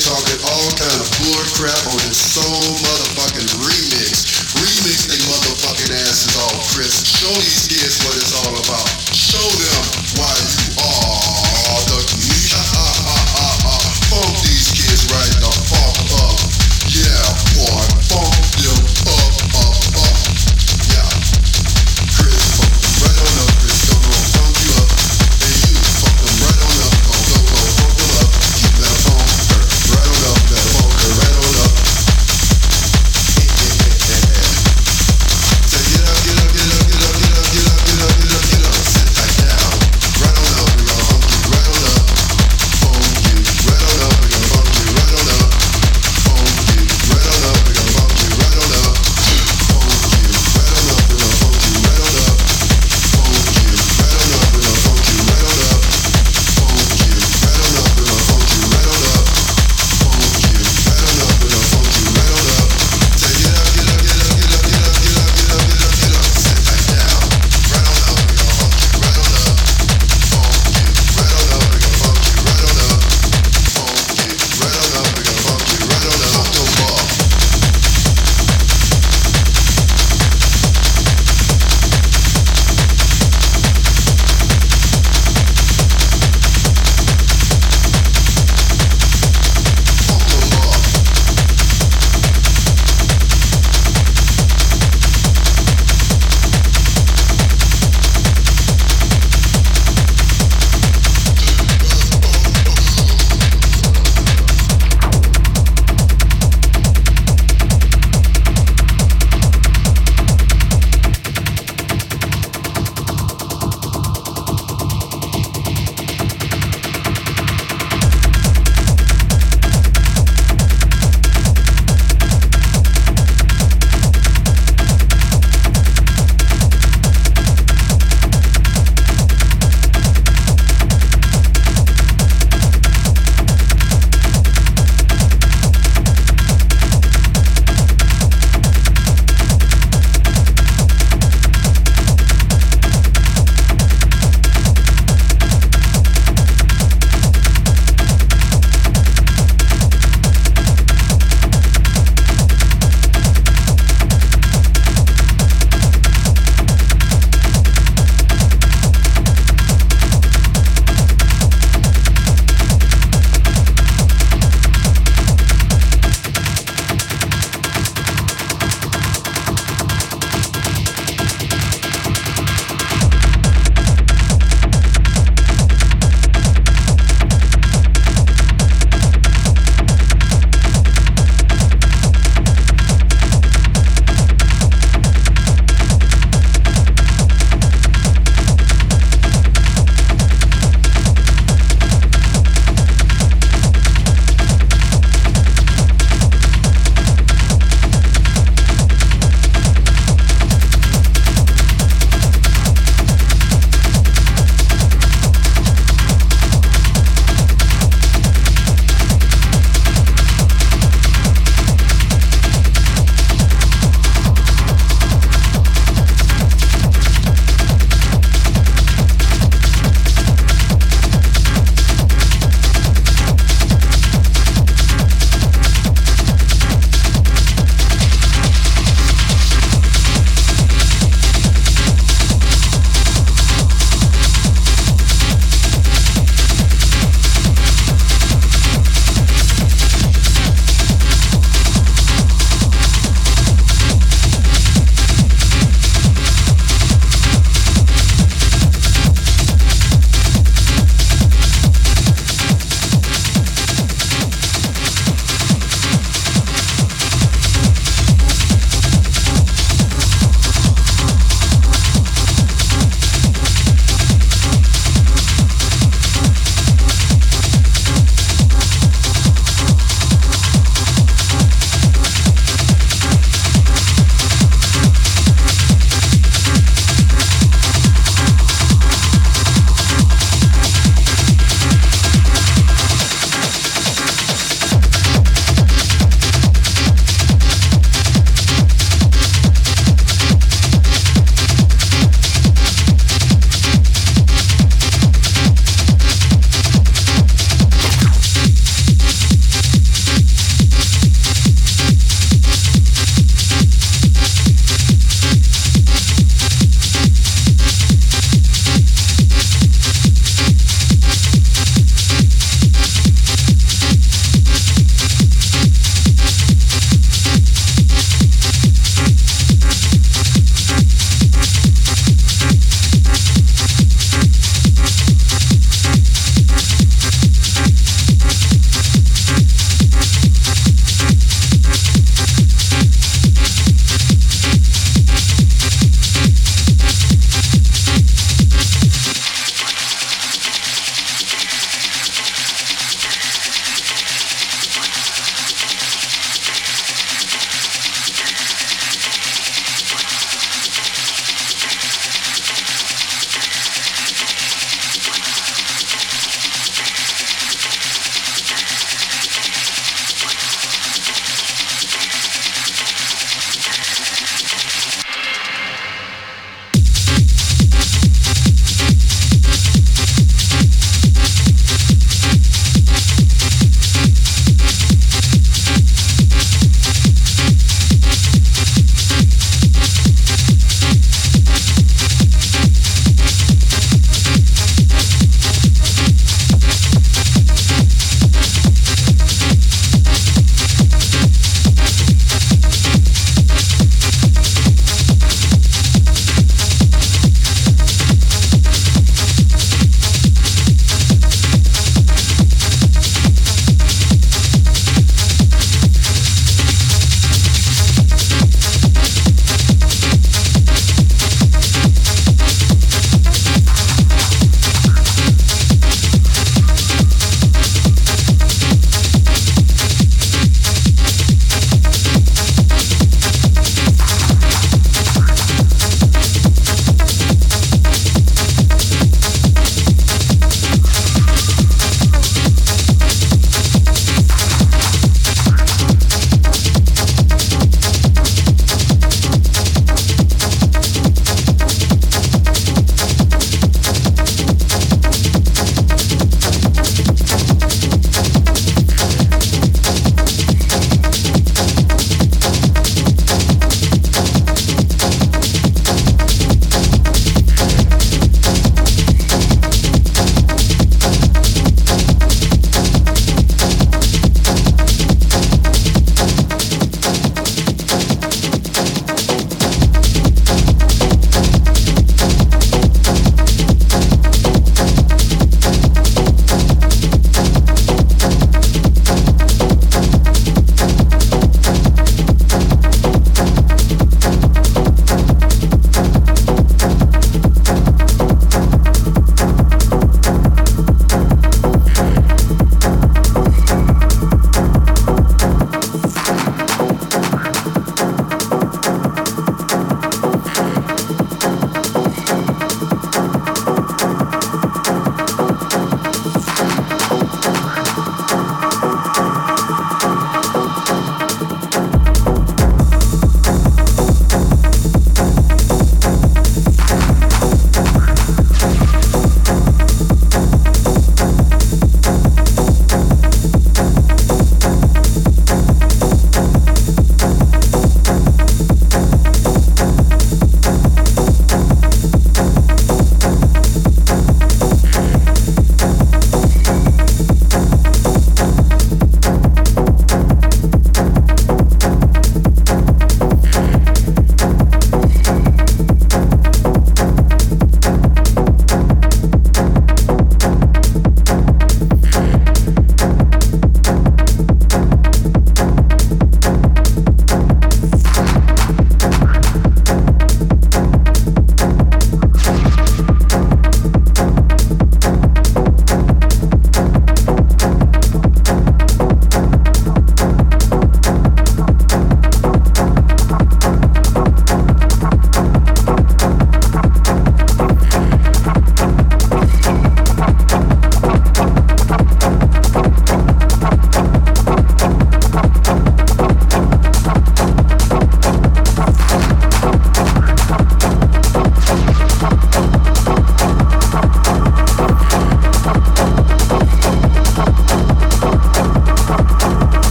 talking all kind of bull crap on his soul.